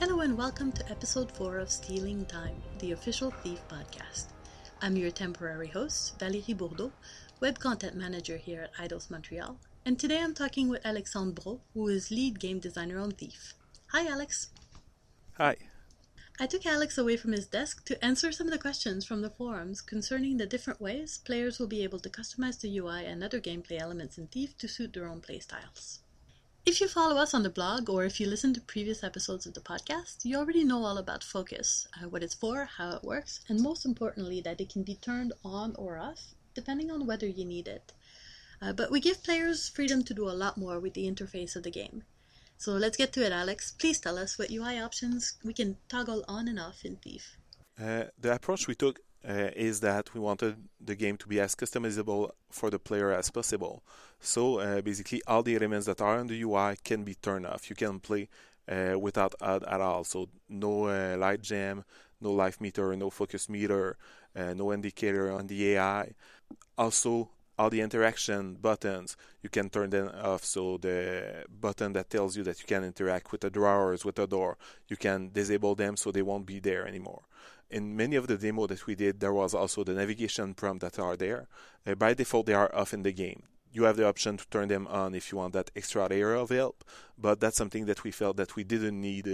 Hello and welcome to episode 4 of Stealing Time, the official Thief podcast. I'm your temporary host, Valérie Bourdeau, web content manager here at Eidos Montreal, and today I'm talking with Alexandre Breault, who is lead game designer on Thief. Hi, Alex. Hi. I took Alex away from his desk to answer some of the questions from the forums concerning the different ways players will be able to customize the UI and other gameplay elements in Thief to suit their own playstyles. If you follow us on the blog or if you listen to previous episodes of the podcast, you already know all about focus, uh, what it's for, how it works, and most importantly, that it can be turned on or off depending on whether you need it. Uh, but we give players freedom to do a lot more with the interface of the game. So let's get to it, Alex. Please tell us what UI options we can toggle on and off in Thief. Uh, the approach we took uh, is that we wanted the game to be as customizable for the player as possible. So uh, basically, all the elements that are on the UI can be turned off. You can play uh, without HUD at all. So no uh, light gem, no life meter, no focus meter, uh, no indicator on the AI. Also, all the interaction buttons you can turn them off so the button that tells you that you can interact with the drawers with the door you can disable them so they won't be there anymore in many of the demo that we did there was also the navigation prompt that are there. Uh, by default they are off in the game. You have the option to turn them on if you want that extra layer of help but that's something that we felt that we didn't need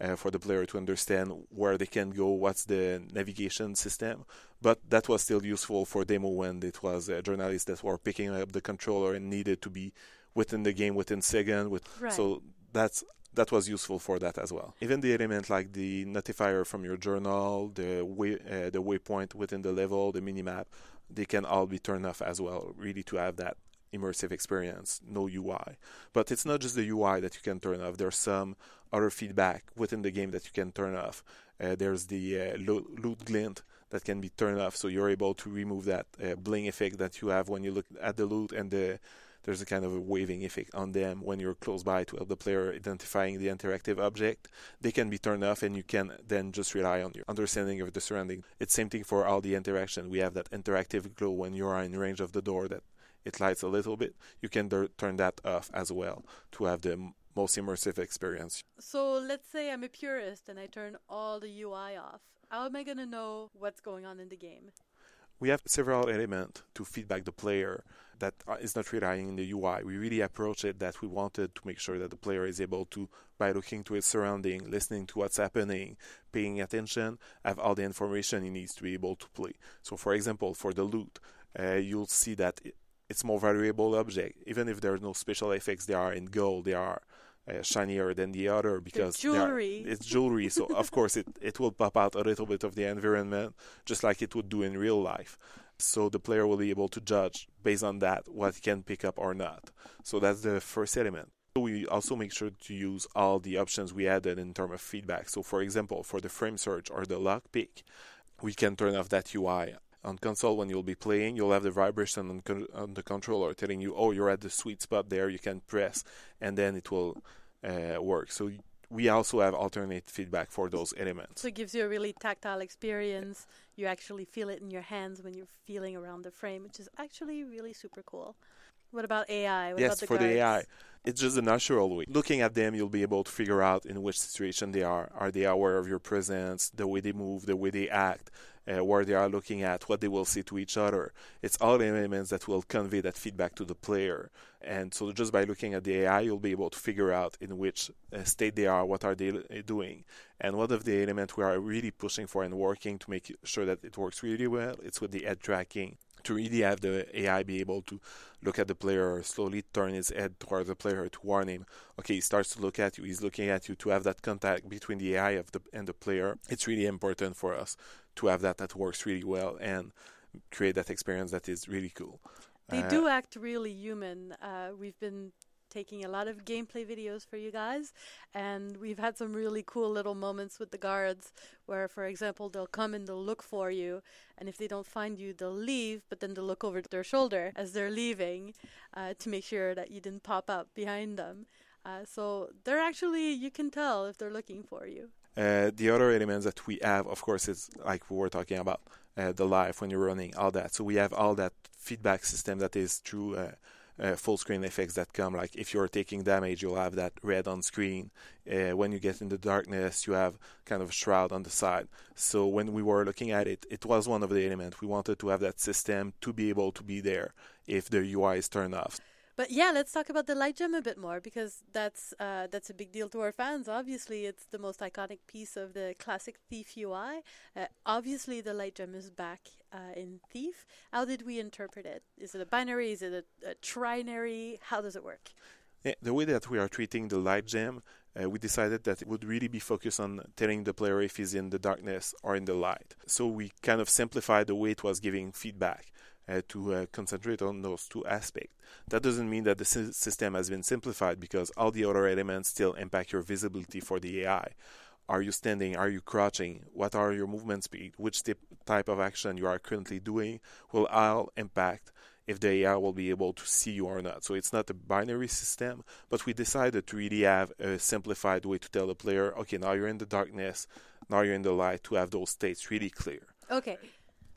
uh, for the player to understand where they can go what's the navigation system. But that was still useful for demo when it was uh, journalists that were picking up the controller and needed to be within the game within second with Right. so that's that was useful for that as well. Even the element like the notifier from your journal, the way, uh, the waypoint within the level, the minimap, they can all be turned off as well, really to have that immersive experience, no UI. But it's not just the UI that you can turn off. There's some other feedback within the game that you can turn off. Uh, there's the uh, loot glint that can be turned off, so you're able to remove that uh, bling effect that you have when you look at the loot, and the there's a kind of a waving effect on them when you're close by to help the player identifying the interactive object. They can be turned off, and you can then just rely on your understanding of the surrounding. It's same thing for all the interaction. We have that interactive glow when you are in range of the door that it lights a little bit. You can turn that off as well to have the most immersive experience. So let's say I'm a purist and I turn all the UI off. How am I going to know what's going on in the game? We have several elements to feedback the player that is not relying on the UI. We really approach it that we wanted to make sure that the player is able to, by looking to his surrounding, listening to what's happening, paying attention, have all the information he needs to be able to play. So, for example, for the loot, uh, you'll see that it, it's more valuable object. Even if there's no special effects, they are in gold. They are uh, shinier than the other because they are- it's jewelry. So of course it, it will pop out a little bit of the environment, just like it would do in real life. So the player will be able to judge based on that what he can pick up or not. So that's the first element. We also make sure to use all the options we added in terms of feedback. So for example, for the frame search or the lock pick, we can turn off that UI. On console, when you'll be playing, you'll have the vibration on, con- on the controller telling you, "Oh, you're at the sweet spot there. You can press, and then it will uh, work." So we also have alternate feedback for those elements. So it gives you a really tactile experience. You actually feel it in your hands when you're feeling around the frame, which is actually really super cool. What about AI? What yes, about the for the AI, it's just a natural way. Looking at them, you'll be able to figure out in which situation they are. Are they aware of your presence, the way they move, the way they act, uh, where they are looking at, what they will say to each other? It's all elements that will convey that feedback to the player. And so, just by looking at the AI, you'll be able to figure out in which uh, state they are, what are they uh, doing. And one of the elements we are really pushing for and working to make sure that it works really well, it's with the head tracking to really have the AI be able to look at the player, slowly turn his head towards the player to warn him. Okay, he starts to look at you. He's looking at you to have that contact between the AI of the and the player. It's really important for us to have that that works really well and create that experience that is really cool. They Uh, do act really human. Uh, we've been taking a lot of gameplay videos for you guys, and we've had some really cool little moments with the guards where, for example, they'll come and they'll look for you, and if they don't find you, they'll leave, but then they'll look over their shoulder as they're leaving uh, to make sure that you didn't pop up behind them. Uh, so they're actually, you can tell if they're looking for you. Uh, the other elements that we have, of course, is like we were talking about uh, the live when you're running, all that. So we have all that feedback system that is through uh, uh, full screen effects that come. Like if you're taking damage, you'll have that red on screen. Uh, when you get in the darkness, you have kind of a shroud on the side. So when we were looking at it, it was one of the elements. We wanted to have that system to be able to be there if the UI is turned off. But yeah, let's talk about the light gem a bit more because that's uh, that's a big deal to our fans. Obviously, it's the most iconic piece of the classic Thief UI. Uh, obviously, the light gem is back uh, in Thief. How did we interpret it? Is it a binary? Is it a, a trinary? How does it work? Yeah, the way that we are treating the light gem, uh, we decided that it would really be focused on telling the player if he's in the darkness or in the light. So we kind of simplified the way it was giving feedback uh, to uh, concentrate on those two aspects. That doesn't mean that the sy- system has been simplified because all the other elements still impact your visibility for the AI. Are you standing? Are you crouching? What are your movement speed? Which type of action you are currently doing will all impact if the AI will be able to see you or not. So it's not a binary system, but we decided to really have a simplified way to tell the player, okay, now you're in the darkness, now you're in the light, to have those states really clear. Okay.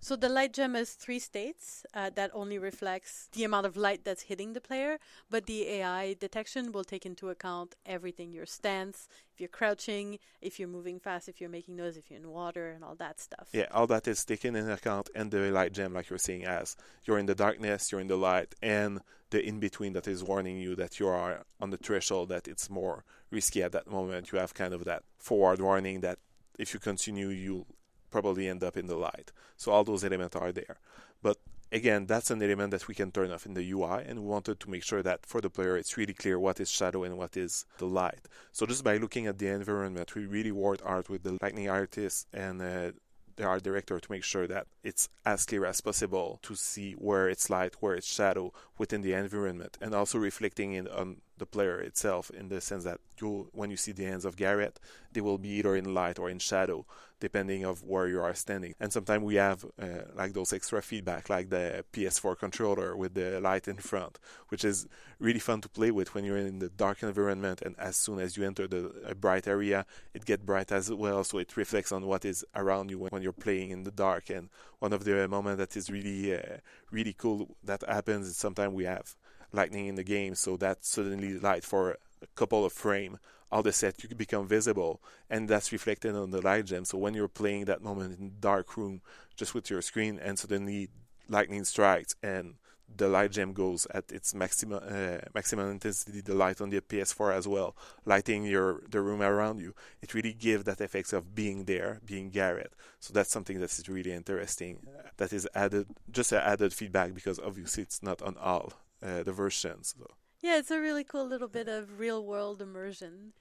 So the light gem is three states uh, that only reflects the amount of light that's hitting the player, but the AI detection will take into account everything: your stance, if you're crouching, if you're moving fast, if you're making noise, if you're in water, and all that stuff. Yeah, all that is taken into account, and the light gem, like you're seeing, as you're in the darkness, you're in the light, and the in between that is warning you that you are on the threshold that it's more risky at that moment. You have kind of that forward warning that if you continue, you probably end up in the light. So all those elements are there. But again, that's an element that we can turn off in the UI, and we wanted to make sure that for the player it's really clear what is shadow and what is the light. So just by looking at the environment, we really worked hard with the lightning artist and uh, the art director to make sure that it's as clear as possible to see where it's light, where it's shadow within the environment, and also reflecting in on the player itself in the sense that you, when you see the hands of Garrett, they will be either in light or in shadow, depending of where you are standing. And sometimes we have uh, like those extra feedback, like the PS4 controller with the light in front, which is really fun to play with when you're in the dark environment. And as soon as you enter the bright area, it gets bright as well, so it reflects on what is around you when you're playing in the dark. And one of the moments that is really, uh, really cool that happens is sometimes we have lightning in the game, so that suddenly light for a couple of frame all the set you become visible and that's reflected on the light gem. So when you're playing that moment in dark room just with your screen and suddenly lightning strikes and the light gem goes at its maximum uh, maximum intensity the light on the PS4 as well lighting your the room around you it really gives that effect of being there being Garrett. So that's something that is really interesting that is added just an added feedback because obviously it's not on all uh, the versions. So. Yeah, it's a really cool little bit of real world immersion.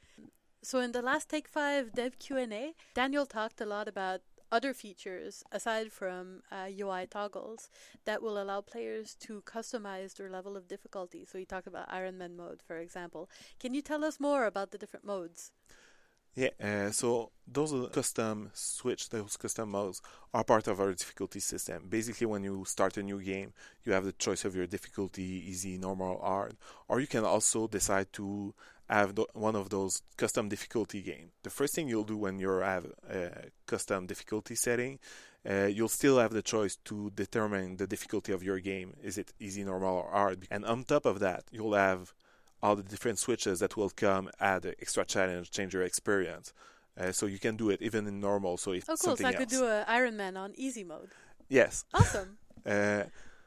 So in the last Take 5 Dev Q&A, Daniel talked a lot about other features aside from uh, UI toggles that will allow players to customize their level of difficulty. So he talked about Ironman mode, for example. Can you tell us more about the different modes? Yeah, uh, so those custom switch, those custom modes are part of our difficulty system. Basically, when you start a new game, you have the choice of your difficulty, easy, normal, hard, or you can also decide to have one of those custom difficulty game. The first thing you'll do when you have a custom difficulty setting, uh, you'll still have the choice to determine the difficulty of your game. Is it easy, normal, or hard? And on top of that, you'll have all the different switches that will come add extra challenge, change your experience. Uh, so you can do it even in normal. So if oh, cool! So I could do an Ironman on easy mode. Yes. Awesome. uh,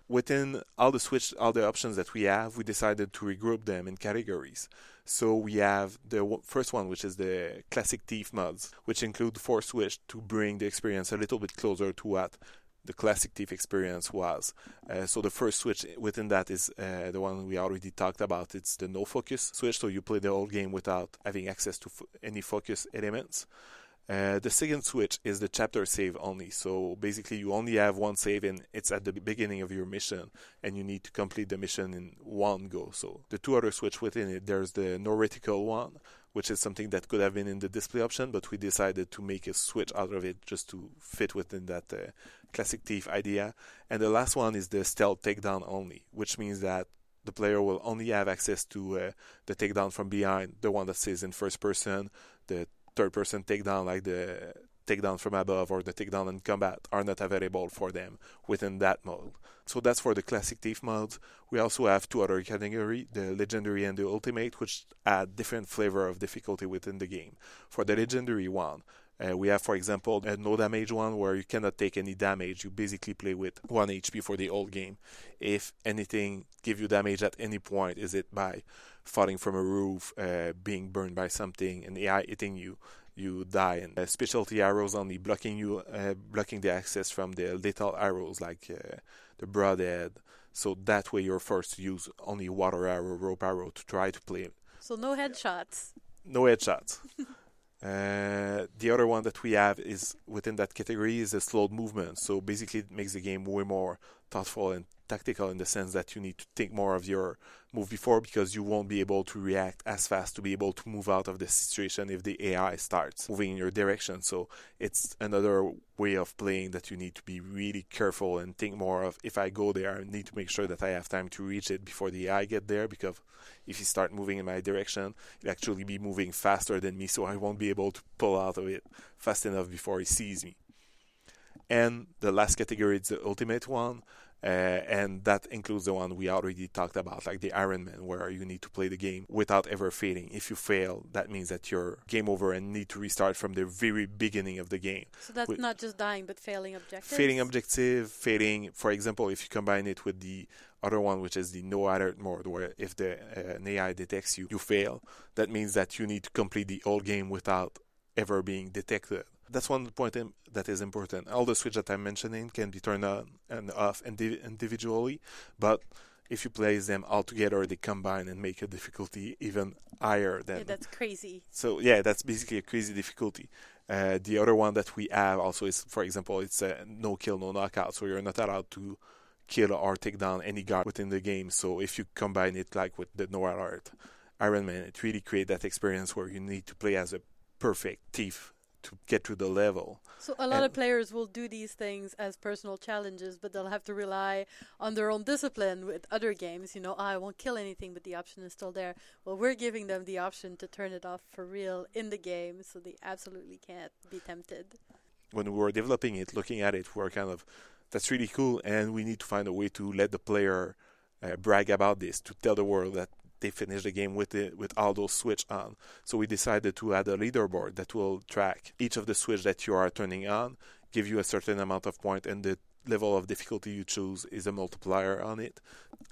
within all the switch, all the options that we have, we decided to regroup them in categories. So we have the w- first one, which is the classic thief mods, which include four switch to bring the experience a little bit closer to what the classic Thief experience was. Uh, so the first switch within that is uh, the one we already talked about. It's the no focus switch, so you play the whole game without having access to f- any focus elements. Uh, the second switch is the chapter save only. So basically, you only have one save, and it's at the beginning of your mission, and you need to complete the mission in one go. So the two other switch within it, there's the no reticle one, which is something that could have been in the display option, but we decided to make a switch out of it just to fit within that uh, classic thief idea. And the last one is the stealth takedown only, which means that the player will only have access to uh, the takedown from behind, the one that says in first person, the third person takedown like the takedown from above or the takedown in combat are not available for them within that mode. So that's for the classic thief modes. We also have two other categories, the legendary and the ultimate, which add different flavor of difficulty within the game. For the legendary one, uh, we have, for example, a no damage one where you cannot take any damage. You basically play with 1 HP for the whole game. If anything give you damage at any point, is it by falling from a roof, uh, being burned by something, an AI hitting you, you die. And uh, specialty arrows only blocking you, uh, blocking the access from the lethal arrows like uh, the broadhead. So that way you're forced to use only water arrow, rope arrow to try to play. So no headshots. No headshots. Uh, the other one that we have is within that category is a slowed movement. So basically, it makes the game way more thoughtful and tactical in the sense that you need to think more of your move before because you won't be able to react as fast to be able to move out of the situation if the AI starts moving in your direction. So it's another way of playing that you need to be really careful and think more of if I go there, I need to make sure that I have time to reach it before the AI get there because if you start moving in my direction, it'll actually be moving faster than me, so I won't be able to pull out of it fast enough before he sees me. And the last category is the ultimate one. Uh, and that includes the one we already talked about, like the Iron Man, where you need to play the game without ever failing. If you fail, that means that you're game over and need to restart from the very beginning of the game. So that's with not just dying, but failing objective. Failing objective, failing. For example, if you combine it with the other one, which is the no alert mode, where if the uh, an AI detects you, you fail. That means that you need to complete the whole game without ever being detected that's one point that is important. All the switches that I'm mentioning can be turned on and off individually, but if you place them all together, they combine and make a difficulty even higher than. Yeah, that's crazy. So yeah, that's basically a crazy difficulty. Uh, the other one that we have also is, for example, it's a no kill, no knockout. So you're not allowed to kill or take down any guard within the game. So if you combine it like with the no alert Iron Man, it really creates that experience where you need to play as a perfect thief to get to the level. So a lot and of players will do these things as personal challenges, but they'll have to rely on their own discipline with other games. You know, oh, I won't kill anything, but the option is still there. Well, we're giving them the option to turn it off for real in the game, so they absolutely can't be tempted. When we were developing it, looking at it, we were kind of, that's really cool, and we need to find a way to let the player uh, brag about this, to tell the world that they finish the game with it with all those switch on. So we decided to add a leaderboard that will track each of the switch that you are turning on, give you a certain amount of points point, and the level of difficulty you choose is a multiplier on it.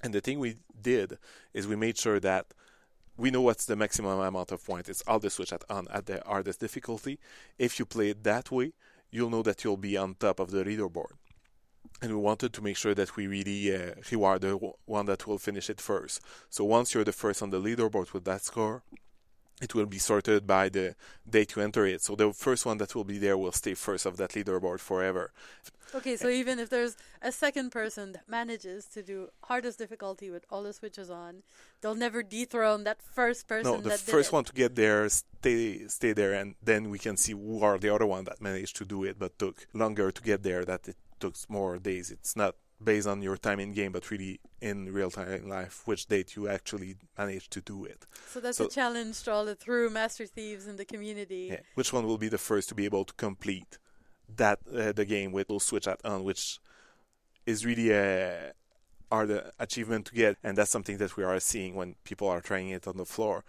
And the thing we did is we made sure that we know what's the maximum amount of points. It's all the switch at on at the hardest difficulty. If you play it that way, you'll know that you'll be on top of the leaderboard and we wanted to make sure that we really uh, reward the one that will finish it first. So once you're the first on the leaderboard with that score, it will be sorted by the date you enter it. So the first one that will be there will stay first of that leaderboard forever. Okay, so even if there's a second person that manages to do hardest difficulty with all the switches on, they'll never dethrone that first person. No, the first one to get there stay stay there, and then we can see who are the other one that managed to do it but took longer to get there. That it took more days. It's not based on your time in game, but really in real time life, which date you actually managed to do it. So that's so, a challenge to all the through Master Thieves in the community. Yeah. Which one will be the first to be able to complete that uh, the game with those switch at on, which is really a hard achievement to get, and that's something that we are seeing when people are trying it on the floor.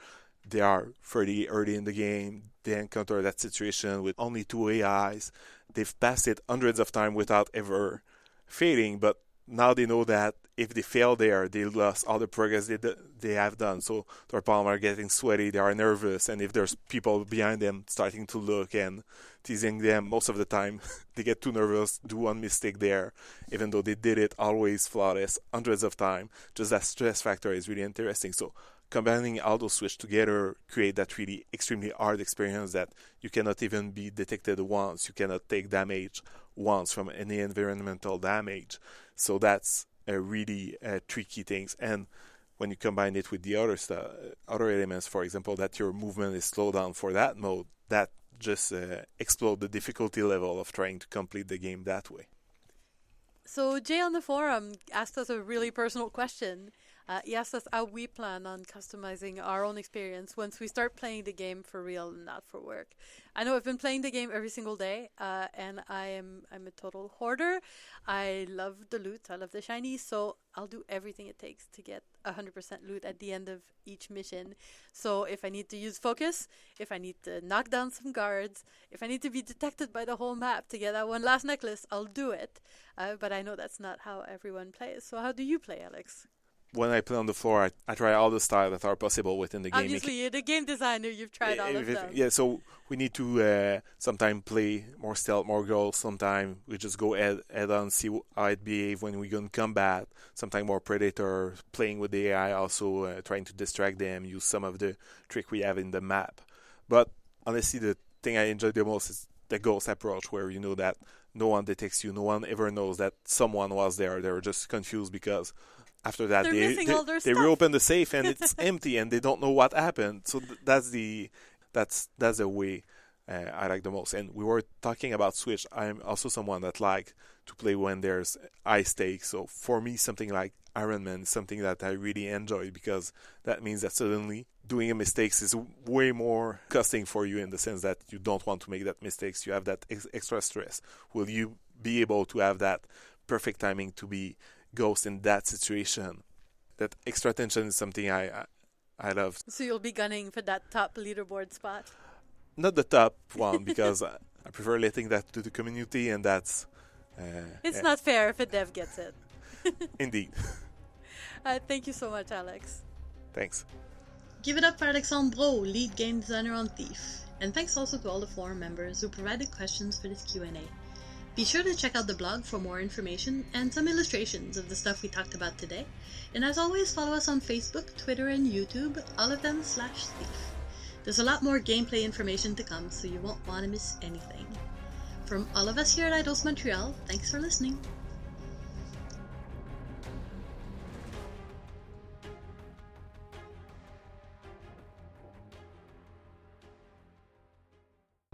They are fairly early in the game. They encounter that situation with only two AIs they've passed it hundreds of times without ever failing, but now they know that if they fail there, they lost all the progress they they have done. So their palms are getting sweaty, they are nervous, and if there's people behind them starting to look and teasing them, most of the time they get too nervous, do one mistake there, even though they did it always flawless hundreds of times. Just that stress factor is really interesting. So combining all those switch together create that really extremely hard experience that you cannot even be detected once. You cannot take damage once from any environmental damage. So that's a really uh, tricky things and when you combine it with the other stuff other elements for example that your movement is slowed down for that mode that just uh, explode the difficulty level of trying to complete the game that way. So jay on the forum asked us a really personal question Uh, yes, that's how we plan on customizing our own experience once we start playing the game for real and not for work. I know I've been playing the game every single day, uh, and I am I'm a total hoarder. I love the loot. I love the shiny, so I'll do everything it takes to get 100% loot at the end of each mission. So if I need to use focus, if I need to knock down some guards, if I need to be detected by the whole map to get that one last necklace, I'll do it. Uh, but I know that's not how everyone plays. So how do you play, Alex? When I play on the floor, I, I try all the styles that are possible within the game. Obviously, you're the game designer. You've tried all of them. Yeah, so we need to uh, sometimes play more stealth, more goals. Sometimes we just go head, head on, see how it behave when we go in combat. Sometimes more predator, playing with the AI, also uh, trying to distract them, use some of the trick we have in the map. But honestly, the thing I enjoy the most is the ghost approach, where you know that no one detects you, no one ever knows that someone was there. They're just confused because after that They're they they, they reopen the safe and it's empty and they don't know what happened. So th- that's the that's that's the way uh, I like the most. And we were talking about switch. I'm also someone that like to play when there's high stakes. So for me something like Iron Man is something that I really enjoy because that means that suddenly doing a mistakes is way more costing for you in the sense that you don't want to make that mistakes. You have that ex- extra stress. Will you be able to have that perfect timing to be Ghost in that situation. That extra attention is something I, I, I love. So you'll be gunning for that top leaderboard spot. Not the top one because I, I, prefer letting that to the community, and that's. Uh, it's not fair if a dev gets it. Indeed. Uh, thank you so much, Alex. Thanks. Give it up for Alexandre Breault, lead game designer on Thief. And thanks also to all the forum members who provided questions for this Q&A. Be sure to check out the blog for more information and some illustrations of the stuff we talked about today. And as always, follow us on Facebook, Twitter, and YouTube, all of them slash Thief. There's a lot more gameplay information to come, so you won't want to miss anything. From all of us here at Eidos Montreal, thanks for listening.